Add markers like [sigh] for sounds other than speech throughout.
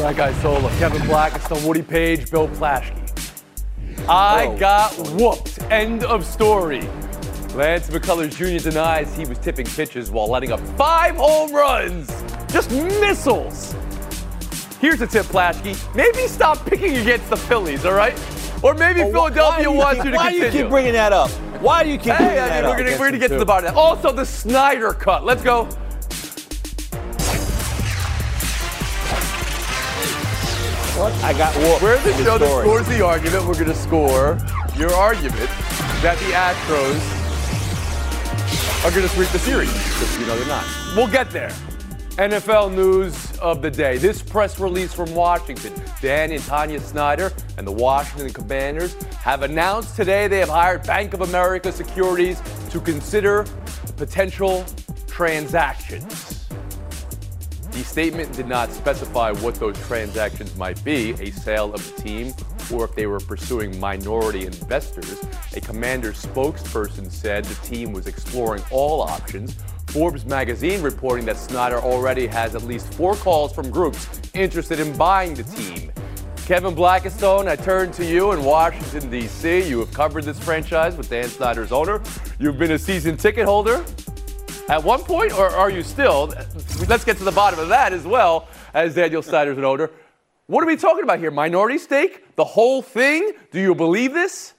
Frank Isola, Kevin Blackistone, Woody Paige, Bill Plaschke. I Oh. got whooped. End of story. Lance McCullers Jr. denies he was tipping pitches while letting up five home runs. Just missiles. Here's a tip, Plaschke. Maybe stop picking against the Phillies, all right? Or maybe wh- Philadelphia why wants you to Why continue. do you keep bringing that up? Why do you keep bringing Hey, I that mean, up? we're gonna, we're gonna Against get to the bottom of that. Also, the Snyder cut. Let's go. What? I got whooped. We're show that scores the argument. We're going to score your argument that the Astros are going to sweep the series. You know they're not. We'll get there. NFL news of the day. This press release from Washington. Dan and Tanya Snyder and the Washington Commanders have announced today they have hired Bank of America Securities to consider potential transactions. The statement did not specify what those transactions might be a sale of the team or if they were pursuing minority investors. A commander spokesperson said the team was exploring all options. Forbes magazine reporting that Snyder already has at least four calls from groups interested in buying the team. Kevin Blackistone, I turn to you in Washington, D.C. You have covered this franchise with Dan Snyder's owner. You've been a season ticket holder at one point, or are you still? Let's get to the bottom of that as well, as Daniel Snyder's an owner. What are we talking about here? Minority stake? The whole thing? Do you believe this?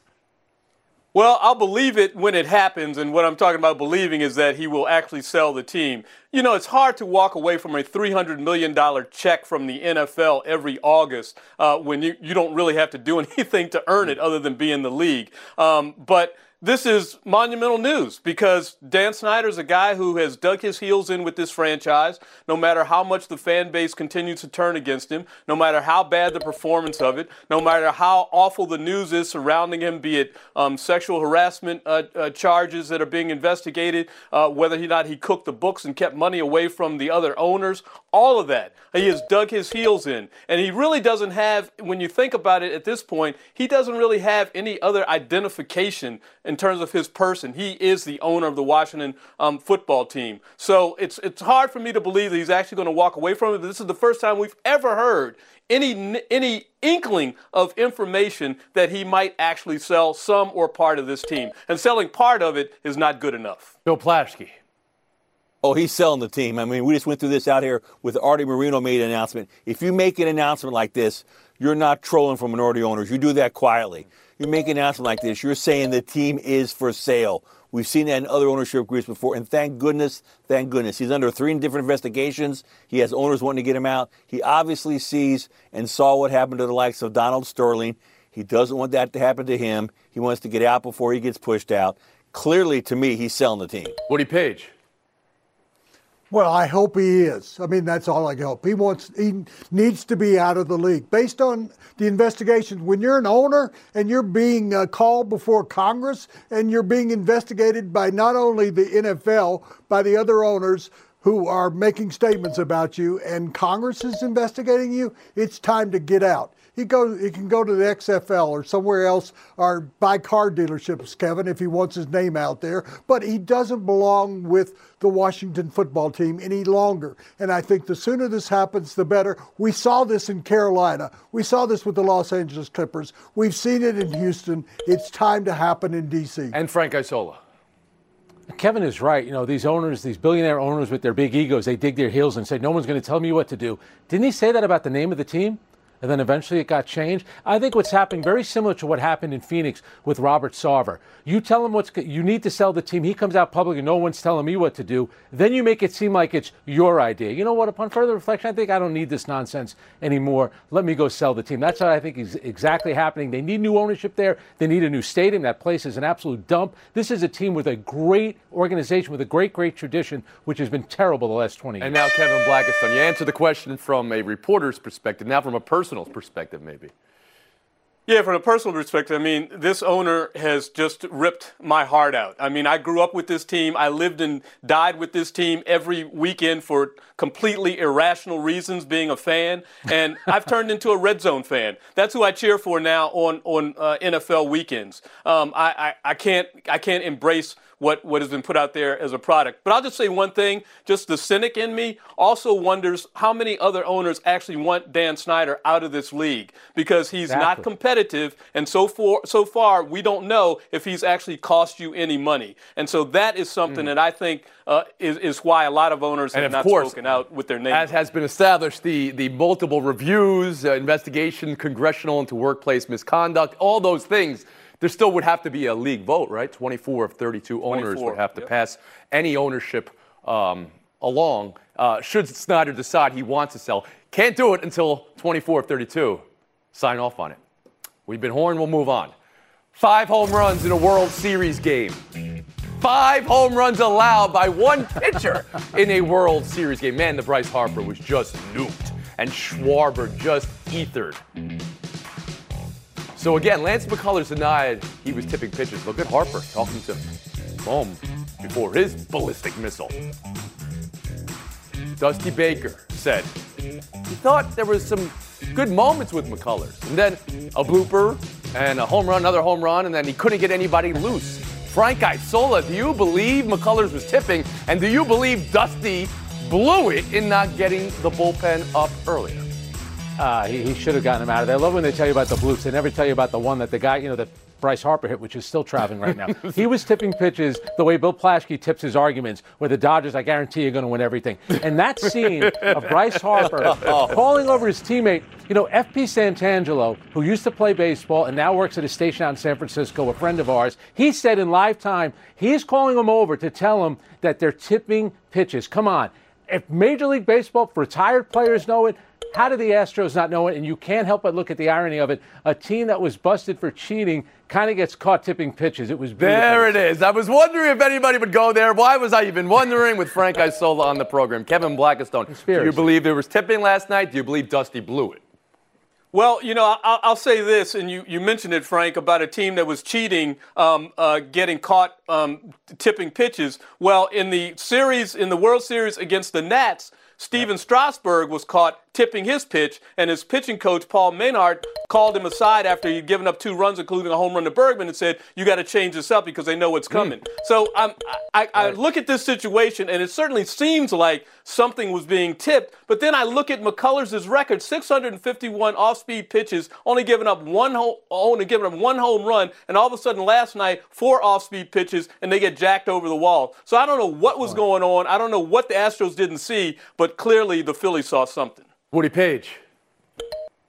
Well, I'll believe it when it happens, and what I'm talking about believing is that he will actually sell the team. You know, it's hard to walk away from a $300 million check from the NFL every August uh, when you, you don't really have to do [laughs] anything to earn it other than be in the league. Um, but this is monumental news because Dan Snyder's a guy who has dug his heels in with this franchise. No matter how much the fan base continues to turn against him, no matter how bad the performance of it, no matter how awful the news is surrounding him, be it um, sexual harassment uh, uh, charges that are being investigated, uh, whether or not he cooked the books and kept money away from the other owners, all of that. He has dug his heels in. And he really doesn't have, when you think about it at this point, he doesn't really have any other identification in terms of his person. He is the owner of the Washington um, football team. So it's, it's hard for me to believe that he's actually going to walk away from it. This is the first time we've ever heard any, any inkling of information that he might actually sell some or part of this team. And selling part of it is not good enough. Bill Plaschke. Oh, he's selling the team. I mean, we just went through this out here with Arte Moreno made an announcement. If you make an announcement like this, you're not trolling for minority owners. You do that quietly. You make an announcement like this, you're saying the team is for sale. We've seen that in other ownership groups before, and thank goodness, thank goodness. He's under three different investigations. He has owners wanting to get him out. He obviously sees and saw what happened to the likes of Donald Sterling. He doesn't want that to happen to him. He wants to get out before he gets pushed out. Clearly, to me, he's selling the team. Woody Paige. Well, I hope he is. I mean, that's all I can hope. He wants, he needs to be out of the league based on the investigations. When you're an owner and you're being uh, called before Congress and you're being investigated by not only the NFL, by the other owners who are making statements about you, and Congress is investigating you, it's time to get out. He goes. He can go to the XFL or somewhere else, or buy car dealerships, Kevin, if he wants his name out there. But he doesn't belong with the Washington football team any longer. And I think the sooner this happens, the better. We saw this in Carolina. We saw this with the Los Angeles Clippers. We've seen it in Houston. It's time to happen in D.C. And Frank Isola. Kevin is right. You know, these owners, these billionaire owners with their big egos, they dig their heels and say, no one's going to tell me what to do. Didn't he say that about the name of the team? And then eventually it got changed. I think what's happening very similar to what happened in Phoenix with Robert Sarver. You tell him what's you need to sell the team. He comes out public and no one's telling me what to do. Then you make it seem like it's your idea. You know what? Upon further reflection, I think I don't need this nonsense anymore. Let me go sell the team. That's what I think is exactly happening. They need new ownership there. They need a new stadium. That place is an absolute dump. This is a team with a great organization with a great, great tradition, which has been terrible the last 20 years. And now Kevin Blackistone. You answered the question from a reporter's perspective, now from a personal perspective, maybe. Yeah, from a personal perspective, I mean, this owner has just ripped my heart out. I mean, I grew up with this team. I lived and died with this team every weekend for completely irrational reasons, being a fan. And [laughs] I've turned into a red zone fan. That's who I cheer for now on on uh, NFL weekends. Um, I, I I can't I can't embrace what, what has been put out there as a product. But I'll just say one thing just the cynic in me also wonders how many other owners actually want Dan Snyder out of this league because he's Exactly. not competitive. And so, for, so far, we don't know if he's actually cost you any money. And so that is something that I think uh, is, is why a lot of owners Mm. And have not course, spoken out with their name. As has been established, the, the multiple reviews, uh, investigation, congressional into workplace misconduct, all those things, there still would have to be a league vote, right? 24 of 32 owners 24, would have to yep. pass any ownership um, along. Uh, should Snyder decide he wants to sell, can't do it until 24 of 32 sign off on it. We've been horned, we'll move on. Five home runs in a World Series game. Five home runs allowed by one pitcher in a World Series game. Man, the Bryce Harper was just nuked, and Schwarber just ethered. So again, Lance McCullers denied he was tipping pitches. Look at Harper talking to Bohm before his ballistic missile. Dusty Baker said he thought there was some good moments with McCullers, and then a blooper and a home run, another home run, and then he couldn't get anybody loose. Frank Isola, do you believe McCullers was tipping, and do you believe Dusty blew it in not getting the bullpen up earlier? Uh, he, he should have gotten him out of there. I love when they tell you about the bloops. They never tell you about the one that the guy, you know, that Bryce Harper hit, which is still traveling right now. [laughs] he was tipping pitches the way Bill Plaschke tips his arguments, where the Dodgers, I guarantee, are going to win everything. And that [laughs] scene of Bryce Harper [laughs] calling over his teammate, you know, FP Santangelo, who used to play baseball and now works at a station out in San Francisco, a friend of ours, he said in live time, he's calling him over to tell him that they're tipping pitches. Come on. If Major League Baseball retired players know it, how do the Astros not know it? And you can't help but look at the irony of it. A team that was busted for cheating kind of gets caught tipping pitches. It was beautiful. There it is. I was wondering if anybody would go there. Why was I even wondering with Frank Isola on the program? Kevin Blackistone, do you believe there was tipping last night? Do you believe Dusty blew it? Well, you know, I'll, I'll say this, and you, you mentioned it, Frank, about a team that was cheating, um, uh, getting caught um, tipping pitches. Well, in the series, in the World Series against the Nats, Stephen Strasburg was caught tipping his pitch, and his pitching coach, Paul Menhart, called him aside after he'd given up two runs, including a home run to Bregman, and said, You got to change this up because they know what's coming. So um, I, I look at this situation, and it certainly seems like something was being tipped, but then I look at McCullers' record 651 off speed pitches, only giving up one home, only giving up one home run, and all of a sudden last night, four off speed pitches, and they get jacked over the wall. So I don't know what was going on. I don't know what the Astros didn't see, but clearly the Phillies saw something. Woody Paige.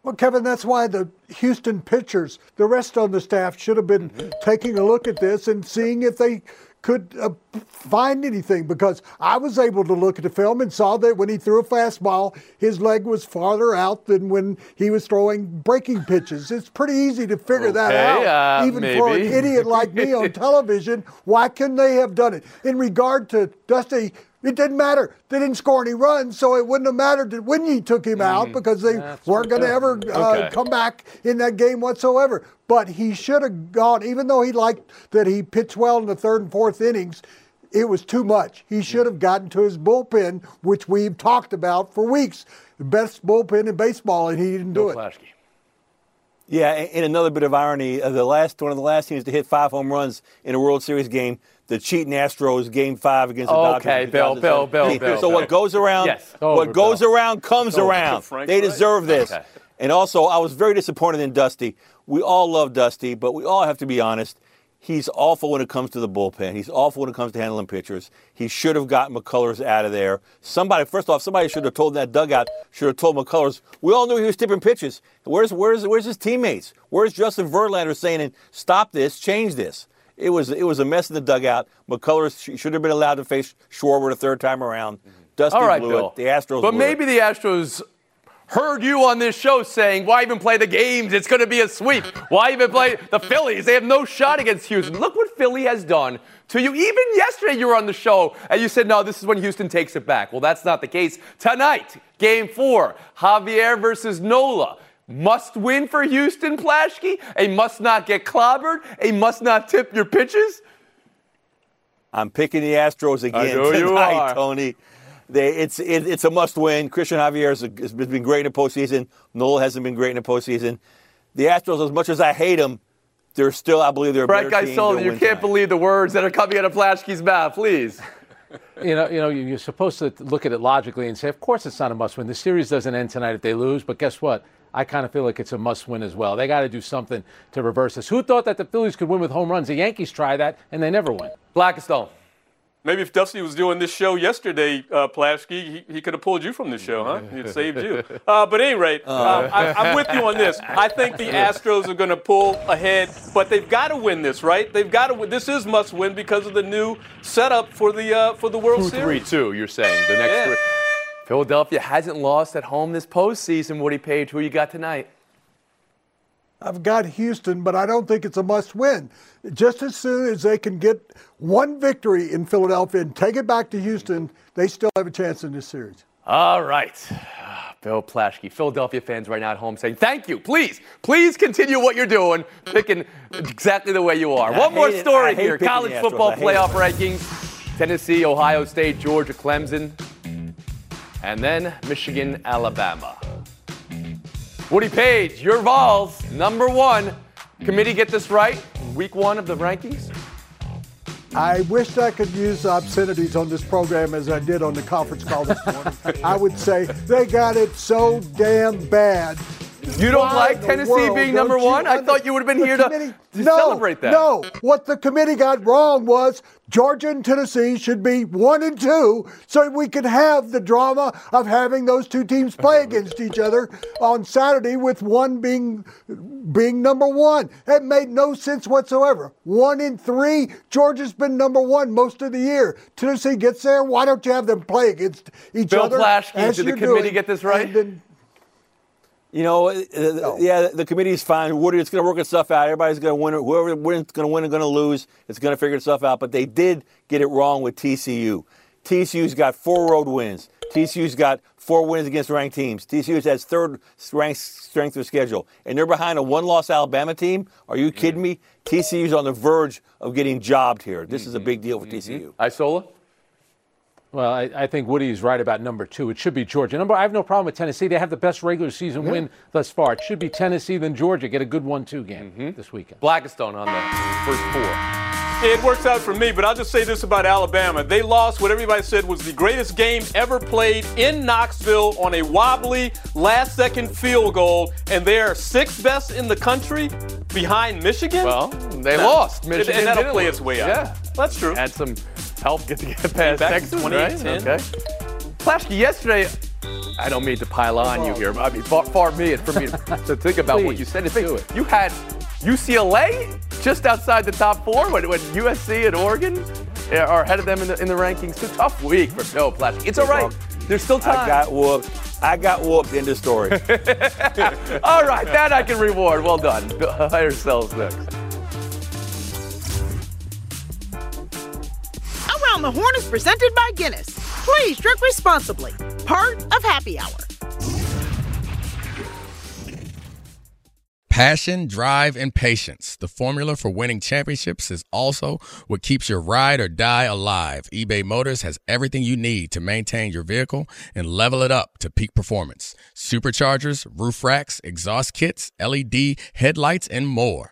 Well, Kevin, that's why the Houston pitchers, the rest on the staff, should have been taking a look at this and seeing if they could uh, find anything. Because I was able to look at the film and saw that when he threw a fastball, his leg was farther out than when he was throwing breaking pitches. It's pretty easy to figure that out, uh, even for an idiot like me on [laughs] television. Why couldn't they have done it? In regard to Dusty, it didn't matter. They didn't score any runs, so it wouldn't have mattered that when you took him out because they weren't going to ever uh, Mm. Okay. come back in that game whatsoever. But he should have gone, even though he liked that he pitched well in the third and fourth innings. It was too much. He should have gotten to his bullpen, which we've talked about for weeks. The best bullpen in baseball, and he didn't do Bill it. Plaschke. Yeah, and and another bit of irony, uh, the last one of the last teams to hit five home runs in a World Series game, the cheating Astros game five against the Dodgers. Okay, Bill, Bill, Bill, Bill, So Bill. what goes around, Yes. what Over, goes Bill. around comes around. Frank's They right. deserve this. Okay. And also, I was very disappointed in Dusty. We all love Dusty, but we all have to be honest. He's awful when it comes to the bullpen. He's awful when it comes to handling pitchers. He should have gotten McCullers out of there. Somebody, first off, somebody should have told that dugout, should have told McCullers. We all knew he was tipping pitches. Where's where's where's his teammates? Where's Justin Verlander saying, "Stop this, change this"? It was it was a mess in the dugout. McCullers sh- should have been allowed to face Schwarber the third time around. Mm-hmm. Dusty All right, blew Bill. it. The Astros. But maybe it. the Astros heard you on this show saying, why even play the games? It's going to be a sweep. Why even play the Phillies? They have no shot against Houston. Look what Philly has done to you. Even yesterday, you were on the show and you said, no, this is when Houston takes it back. Well, that's not the case. Tonight, game four, Javier versus Nola. Must win for Houston, Plaschke. A must not get clobbered. A must not tip your pitches. I'm picking the Astros again tonight. [laughs] Tony. They, it's it, it's a must-win. Christian Javier has, has been great in the postseason. Nola hasn't been great in the postseason. The Astros, as much as I hate them, They're still, I believe, they're a Frank better team. Isola, They'll you can't tonight. believe the words that are coming out of Plaschke's mouth. Please. You know, you know, you're supposed to look at it logically and say, of course, it's not a must-win. The series doesn't end tonight if they lose, but guess what? I kind of feel like it's a must-win as well. They got to do something to reverse this. Who thought that the Phillies could win with home runs? The Yankees try that, and they never win. Blackistone. Maybe if Dusty was doing this show yesterday, uh, Plaschke, he, he could have pulled you from the show, huh? He'd saved you. Uh, but at any rate, um, I, I'm with you on this. I think the Astros are going to pull ahead, but they've got to win this, right? They've got to win. This is must win because of the new setup for the uh, for the World Two, three, Series. two. You're saying the next Yeah. three. Philadelphia hasn't lost at home this postseason. Woody Paige, who you got tonight? I've got Houston, but I don't think it's a must win. Just as soon as they can get one victory in Philadelphia and take it back to Houston, they still have a chance in this series. All right. Bill Plaschke, Philadelphia fans right now at home saying, thank you. Please, please continue what you're doing, picking exactly the way you are. I One more story here. College the Astros. football playoff it. rankings Tennessee, Ohio State, Georgia, Clemson, and then Michigan, Alabama. Woody Paige, your Vols, number one. Committee get this right? Week one of the rankings? I wish I could use obscenities on this program as I did on the conference call this morning. [laughs] I would say they got it so damn bad. You don't like Tennessee being number one? I thought you would have been here to, to no, celebrate that. No, what the committee got wrong was Georgia and Tennessee should be one and two, so we could have the drama of having those two teams play against each other on Saturday, with one being being number one. It made no sense whatsoever. One in three, Georgia's been number one most of the year. Tennessee gets there. Why don't you have them play against each Bill other? Plaschke, as did the committee doing? get this right? And then- You know, uh, uh yeah, the committee's fine. Woody, it's going to work itself out. Everybody's going to win. Whoever wins going to win and going to lose. It's going to figure itself out. But they did get it wrong with TCU. TCU's got four road wins. TCU's got four wins against ranked teams. TCU has third ranked strength of schedule, and they're behind a one-loss Alabama team. Are you kidding mm-hmm. me? TCU's on the verge of getting jobbed here. This is a mm-hmm. big deal for mm-hmm. TCU. Isola? Well, I, I think Woody is right about number two. It should be Georgia. Number, I have no problem with Tennessee. They have the best regular season win thus far. It should be Tennessee, then Georgia. Get a good one-two game mm-hmm. this weekend. Blackistone on the first four. It works out for me, but I'll just say this about Alabama. They lost what everybody said was the greatest game ever played in Knoxville on a wobbly last second field goal, and they're sixth best in the country behind Michigan? Well, they No. lost. Michigan and that'll play its way out. Yeah. That's true. Had some help get to [laughs] get past in Texas, right? 2010. Okay. Plaschke, yesterday, I don't mean to pile on you oh. here. but I mean, far, far be it for me to, [laughs] to think about what you said. do it. You had UCLA just outside the top four when, when USC and Oregon eh, are ahead of them in the, in the rankings. It's a tough week for Bill Plaschke. It's all right. There's still time. I got whooped. I got whooped. End of story. [laughs] All right, that I can reward. Well done. Hire yourselves next. The Horn is presented by Guinness. Please drink responsibly. Part of Happy Hour. Passion, drive, and patience. The formula for winning championships is also what keeps your ride or die alive. eBay Motors has everything you need to maintain your vehicle and level it up to peak performance. Superchargers, roof racks, exhaust kits, LED headlights, and more.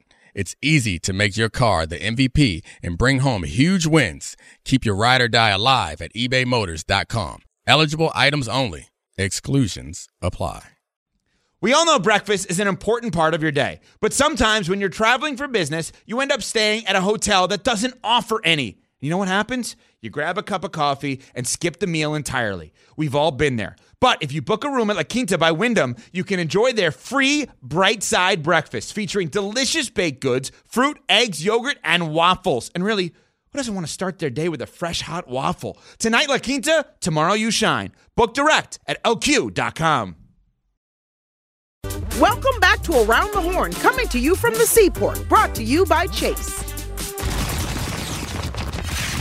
It's easy to make your car the MVP and bring home huge wins. Keep your ride or die alive at ebaymotors.com. Eligible items only. Exclusions apply. We all know breakfast is an important part of your day, but sometimes when you're traveling for business, you end up staying at a hotel that doesn't offer any. You know what happens? You grab a cup of coffee and skip the meal entirely. We've all been there. But if you book a room at La Quinta by Wyndham, you can enjoy their free bright side breakfast featuring delicious baked goods, fruit, eggs, yogurt, and waffles. And really, who doesn't want to start their day with a fresh hot waffle? Tonight, La Quinta, tomorrow, you shine. Book direct at lq.com. Welcome back to Around the Horn, coming to you from the seaport, brought to you by Chase.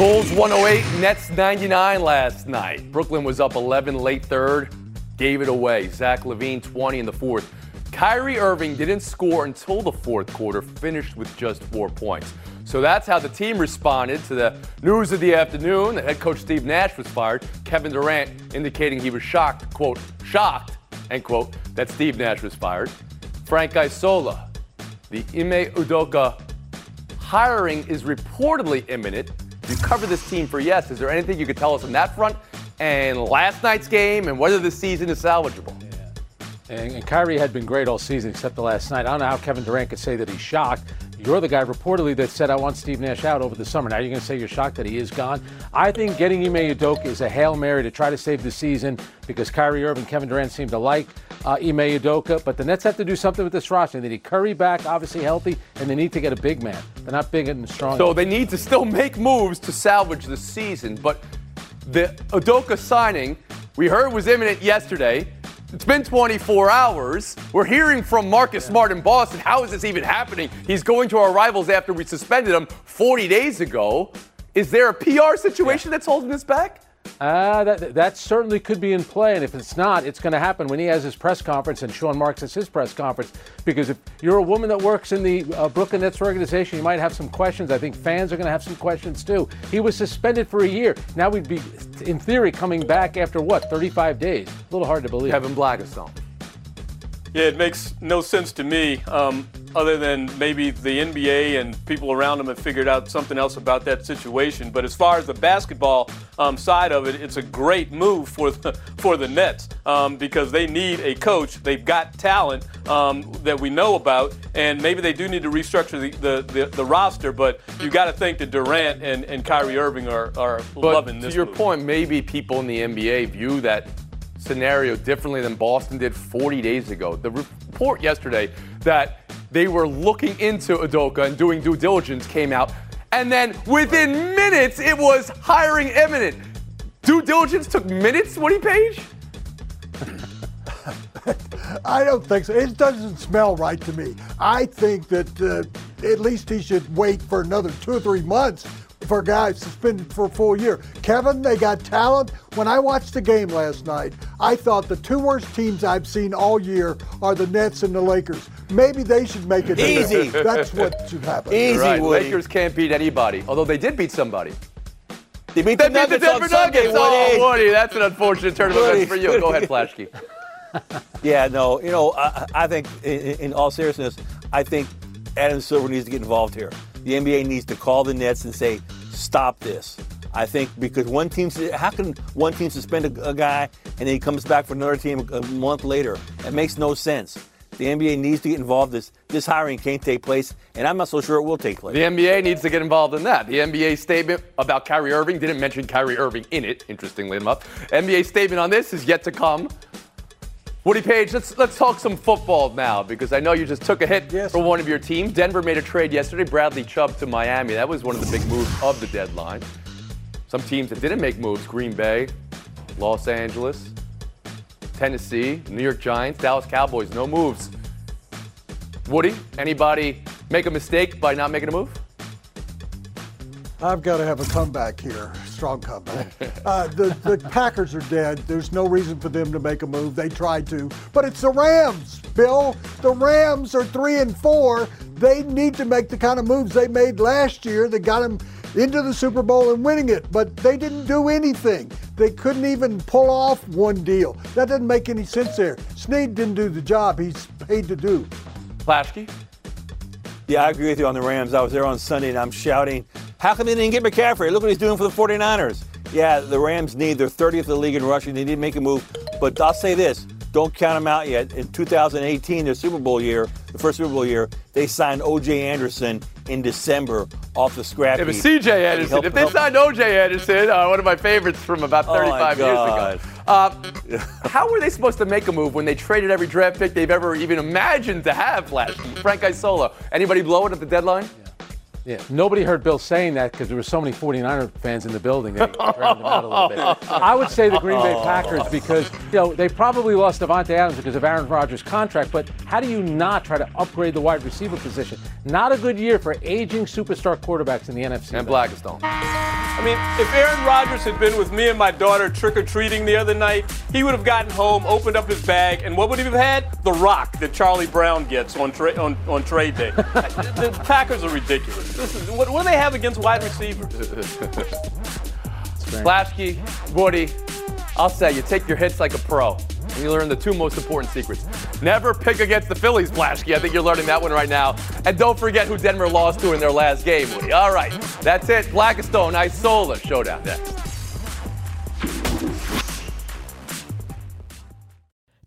Bulls 108, Nets 99 last night. Brooklyn was up 11 late third, gave it away. Zach LaVine 20 in the fourth. Kyrie Irving didn't score until the fourth quarter, finished with just four points. So that's how the team responded to the news of the afternoon. that head coach Steve Nash was fired. Kevin Durant indicating he was shocked, quote, shocked, end quote, that Steve Nash was fired. Frank Isola, the Ime Udoka hiring is reportedly imminent. You cover this team for yes. Is there anything you could tell us on that front? And last night's game and whether the season is salvageable? And, and Kyrie had been great all season except the last night. I don't know how Kevin Durant could say that he's shocked. You're the guy reportedly that said I want Steve Nash out over the summer. Now you're going to say you're shocked that he is gone. I think getting Ime Udoka is a hail mary to try to save the season because Kyrie Irving, Kevin Durant seem to like uh, Ime Udoka, but the Nets have to do something with this roster. They need Curry back, obviously healthy, and they need to get a big man. They're not big and strong. So they need to still make moves to salvage the season. But the Udoka signing, we heard was imminent yesterday. It's been 24 hours. We're hearing from Marcus Smart in Boston. How is this even happening? He's going to our rivals after we suspended him 40 days ago. Is there a PR situation that's holding this back? Uh, that, that certainly could be in play, and if it's not, it's going to happen when he has his press conference and Sean Marks has his press conference. Because if you're a woman that works in the uh, Brooklyn Nets organization, you might have some questions. I think fans are going to have some questions too. He was suspended for a year. Now we'd be, in theory, coming back after what, 35 days? A little hard to believe. Kevin Blackistone. Yeah, it makes no sense to me, um, other than maybe the NBA and people around them have figured out something else about that situation. But as far as the basketball um, side of it, it's a great move for the, [laughs] for the Nets um, because they need a coach. They've got talent um, that we know about, and maybe they do need to restructure the, the, the, the roster. But you got to think that Durant and, and Kyrie Irving are, are But loving this. to your move. point, maybe people in the NBA view that scenario differently than Boston did 40 days ago. The report yesterday that they were looking into Udoka and doing due diligence came out, and then within minutes it was hiring imminent. Due diligence took minutes, Woody Paige? [laughs] I don't think so. It doesn't smell right to me. I think that uh, at least he should wait for another two or three months for a guy suspended for a full year. Kevin, they got talent. When I watched the game last night, I thought the two worst teams I've seen all year are the Nets and the Lakers. Maybe they should make it. Easy. That's what should happen. Easy, right, Woody. Lakers can't beat anybody, although they did beat somebody. They beat They the beat the Nuggets on Denver Sunday, Nuggets. Oh, Woody. Woody, that's an unfortunate turn of events for you. Go ahead, Plaschke. [laughs] Yeah, no, you know, I, I think in, in all seriousness, I think Adam Silver needs to get involved here. The NBA needs to call the Nets and say, stop this. I think because one team, how can one team suspend a, a guy and then he comes back for another team a month later? It makes no sense. The NBA needs to get involved. This this hiring can't take place, and I'm not so sure it will take place. The NBA needs to get involved in that. The NBA statement about Kyrie Irving didn't mention Kyrie Irving in it, interestingly enough. NBA statement on this is yet to come. Woody Paige, let's let's talk some football now because I know you just took a hit Yes. for one of your teams. Denver made a trade yesterday, Bradley Chubb to Miami. That was one of the big moves of the deadline. Some teams that didn't make moves: Green Bay, Los Angeles, Tennessee, New York Giants, Dallas Cowboys. No moves. Woody, anybody make a mistake by not making a move? I've got to have a comeback here, strong comeback. Uh, the, the Packers are dead. There's no reason for them to make a move. They tried to, but it's the Rams, Bill. The Rams are three and four. They need to make the kind of moves they made last year that got them into the Super Bowl and winning it, but they didn't do anything. They couldn't even pull off one deal. That doesn't make any sense there. Snead didn't do the job he's paid to do. Plaschke? Yeah, I agree with you on the Rams. I was there on Sunday and I'm shouting, how come they didn't get McCaffrey? Look what he's doing for the 49ers. Yeah, the Rams need, they're 30th in the league in rushing. They need to make a move. But I'll say this don't count them out yet. In 2018, their Super Bowl year, the first Super Bowl year, they signed O.J. Anderson in December off the scrap If heap. it's CJ Anderson, Help- if they help- signed OJ Anderson, uh, one of my favorites from about Oh, my 35 years God. ago. Uh, how were they supposed to make a move when they traded every draft pick they've ever even imagined to have last Frank Isola. Anybody blow it at the deadline? Yeah, nobody heard Bill saying that because there were so many 49er fans in the building that he drowned them out a little bit. [laughs] I would say the Green Bay Packers because you know they probably lost Davante Adams because of Aaron Rodgers' contract. But how do you not try to upgrade the wide receiver position? Not a good year for aging superstar quarterbacks in the NFC. And Blackistone. I mean, if Aaron Rodgers had been with me and my daughter trick or treating the other night, he would have gotten home, opened up his bag, and what would he have had? The rock that Charlie Brown gets on tra- on, on trade day. the, [laughs] the Packers are ridiculous. This is, what, what do they have against wide receivers? Plaschke, Woody, I'll say you take your hits like a pro. And you learn the two most important secrets. Never pick against the Phillies, Plaschke. I think you're learning that one right now. And don't forget who Denver lost to in their last game, Woody. All right, that's it. Blackistone, Isola showdown next.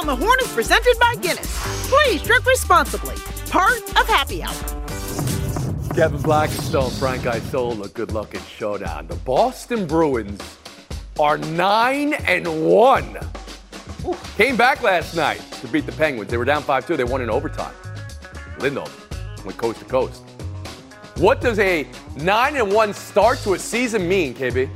Around the Horn is presented by Guinness. Please drink responsibly. Part of Happy Hour. Kevin Blackistone, Frank Isola, good luck in showdown. The Boston Bruins are nine and one. Came back last night to beat the Penguins. They were down 5-2. They won in overtime. Lindholm went coast to coast. What does a nine and one start to a season mean, KB?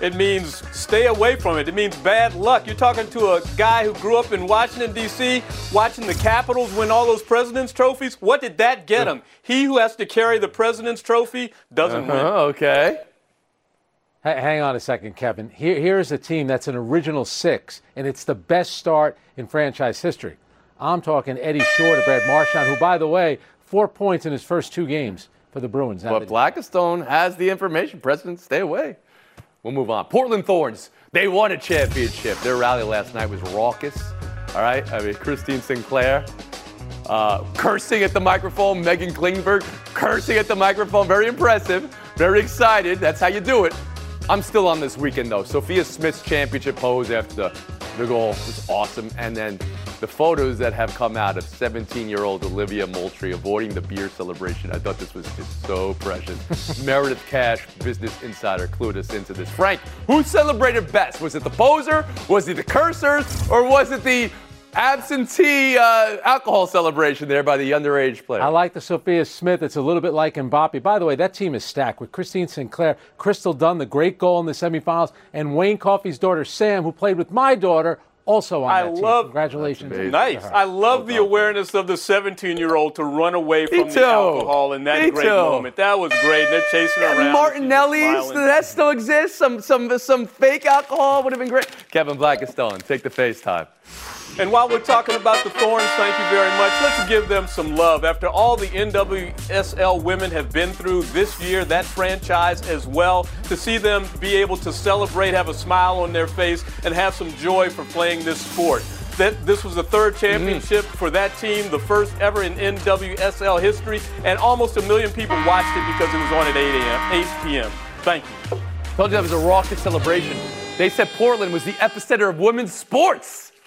It means stay away from it. It means bad luck. You're talking to a guy who grew up in Washington, D.C., watching the Capitals win all those President's trophies. What did that get him? He who has to carry the President's trophy doesn't win. Uh-huh, okay. Ha- Hang on a second, Kevin. Here, here's a team that's an original six, and it's the best start in franchise history. I'm talking Eddie Shore to Brad Marchand, who, by the way, four points in his first two games for the Bruins. But Blackistone has the information. President, stay away. We'll move on. Portland Thorns, they won a championship. Their rally last night was raucous. All right, I mean, Christine Sinclair uh, cursing at the microphone, Meghan Klingenberg cursing at the microphone. Very impressive, very excited. That's how you do it. I'm still on this weekend though. Sophia Smith's championship pose after the, the goal was awesome. And then the photos that have come out of 17 year old Olivia Moultrie avoiding the beer celebration. I thought this was just so precious. [laughs] Meredith Cash, Business Insider, clued us into this. Frank, who celebrated best? Was it the poser? Was it the cursors? Or was it the absentee uh, alcohol celebration there by the underage player? I like the Sophia Smith. It's a little bit like Mbappe. By the way, that team is stacked with Christine Sinclair, Crystal Dunn, the great goal in the semifinals, and Wayne Coffey's daughter, Sam, who played with my daughter, also on I that team. love- Congratulations. Nice. I love the awareness of the 17 year old to run away Me from too. the alcohol in that Me great too. moment. That was great. They're chasing her And around. Martinelli's, She's does smiling. that still exists. Some some some fake alcohol would have been great. Kevin Blackistone, take the FaceTime. And while we're talking about the Thorns, thank you very much. Let's give them some love. After all the NWSL women have been through this year, that franchise as well, to see them be able to celebrate, have a smile on their face, and have some joy for playing this sport. That this was the third mm. championship for that team, the first ever in NWSL history, and almost a million people watched it because it was on at 8 a.m., 8 p.m. Thank you. Told you that was a raucous celebration. They said Portland was the epicenter of women's sports.